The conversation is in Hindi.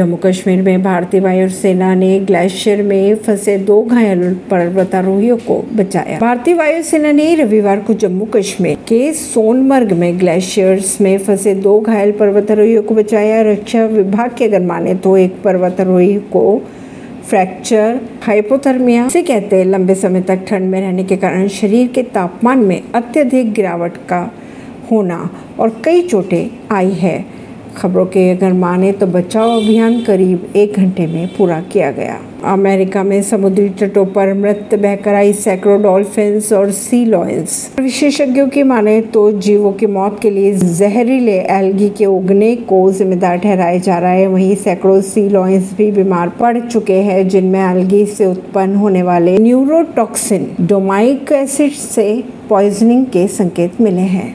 जम्मू कश्मीर में भारतीय वायुसेना ने ग्लेशियर में फंसे दो घायल पर्वतारोहियों को बचाया। भारतीय वायुसेना ने रविवार को जम्मू कश्मीर के सोनमर्ग में ग्लेशियर्स में फंसे दो घायल पर्वतारोहियों को बचाया। रक्षा विभाग के अगर माने तो एक पर्वतारोही को फ्रैक्चर हाइपोथर्मिया से कहते हैं लंबे समय तक ठंड में रहने के कारण शरीर के तापमान में अत्यधिक गिरावट का होना और कई चोटें आई है। खबरों के अगर माने तो बचाव अभियान करीब एक घंटे में पूरा किया गया। अमेरिका में समुद्री तटों पर मृत बहकर आई सैकड़ों डॉल्फिन्स और सी लॉयंस विशेषज्ञों की माने तो जीवों की मौत के लिए जहरीले एल्गी के उगने को जिम्मेदार ठहराया जा रहा है। वहीं सैकड़ों सी लॉयंस भी बीमार पड़ चुके हैं, जिनमें एल्गी से उत्पन्न होने वाले न्यूरोटॉक्सिन डोमाइक एसिड से पॉइजनिंग के संकेत मिले हैं।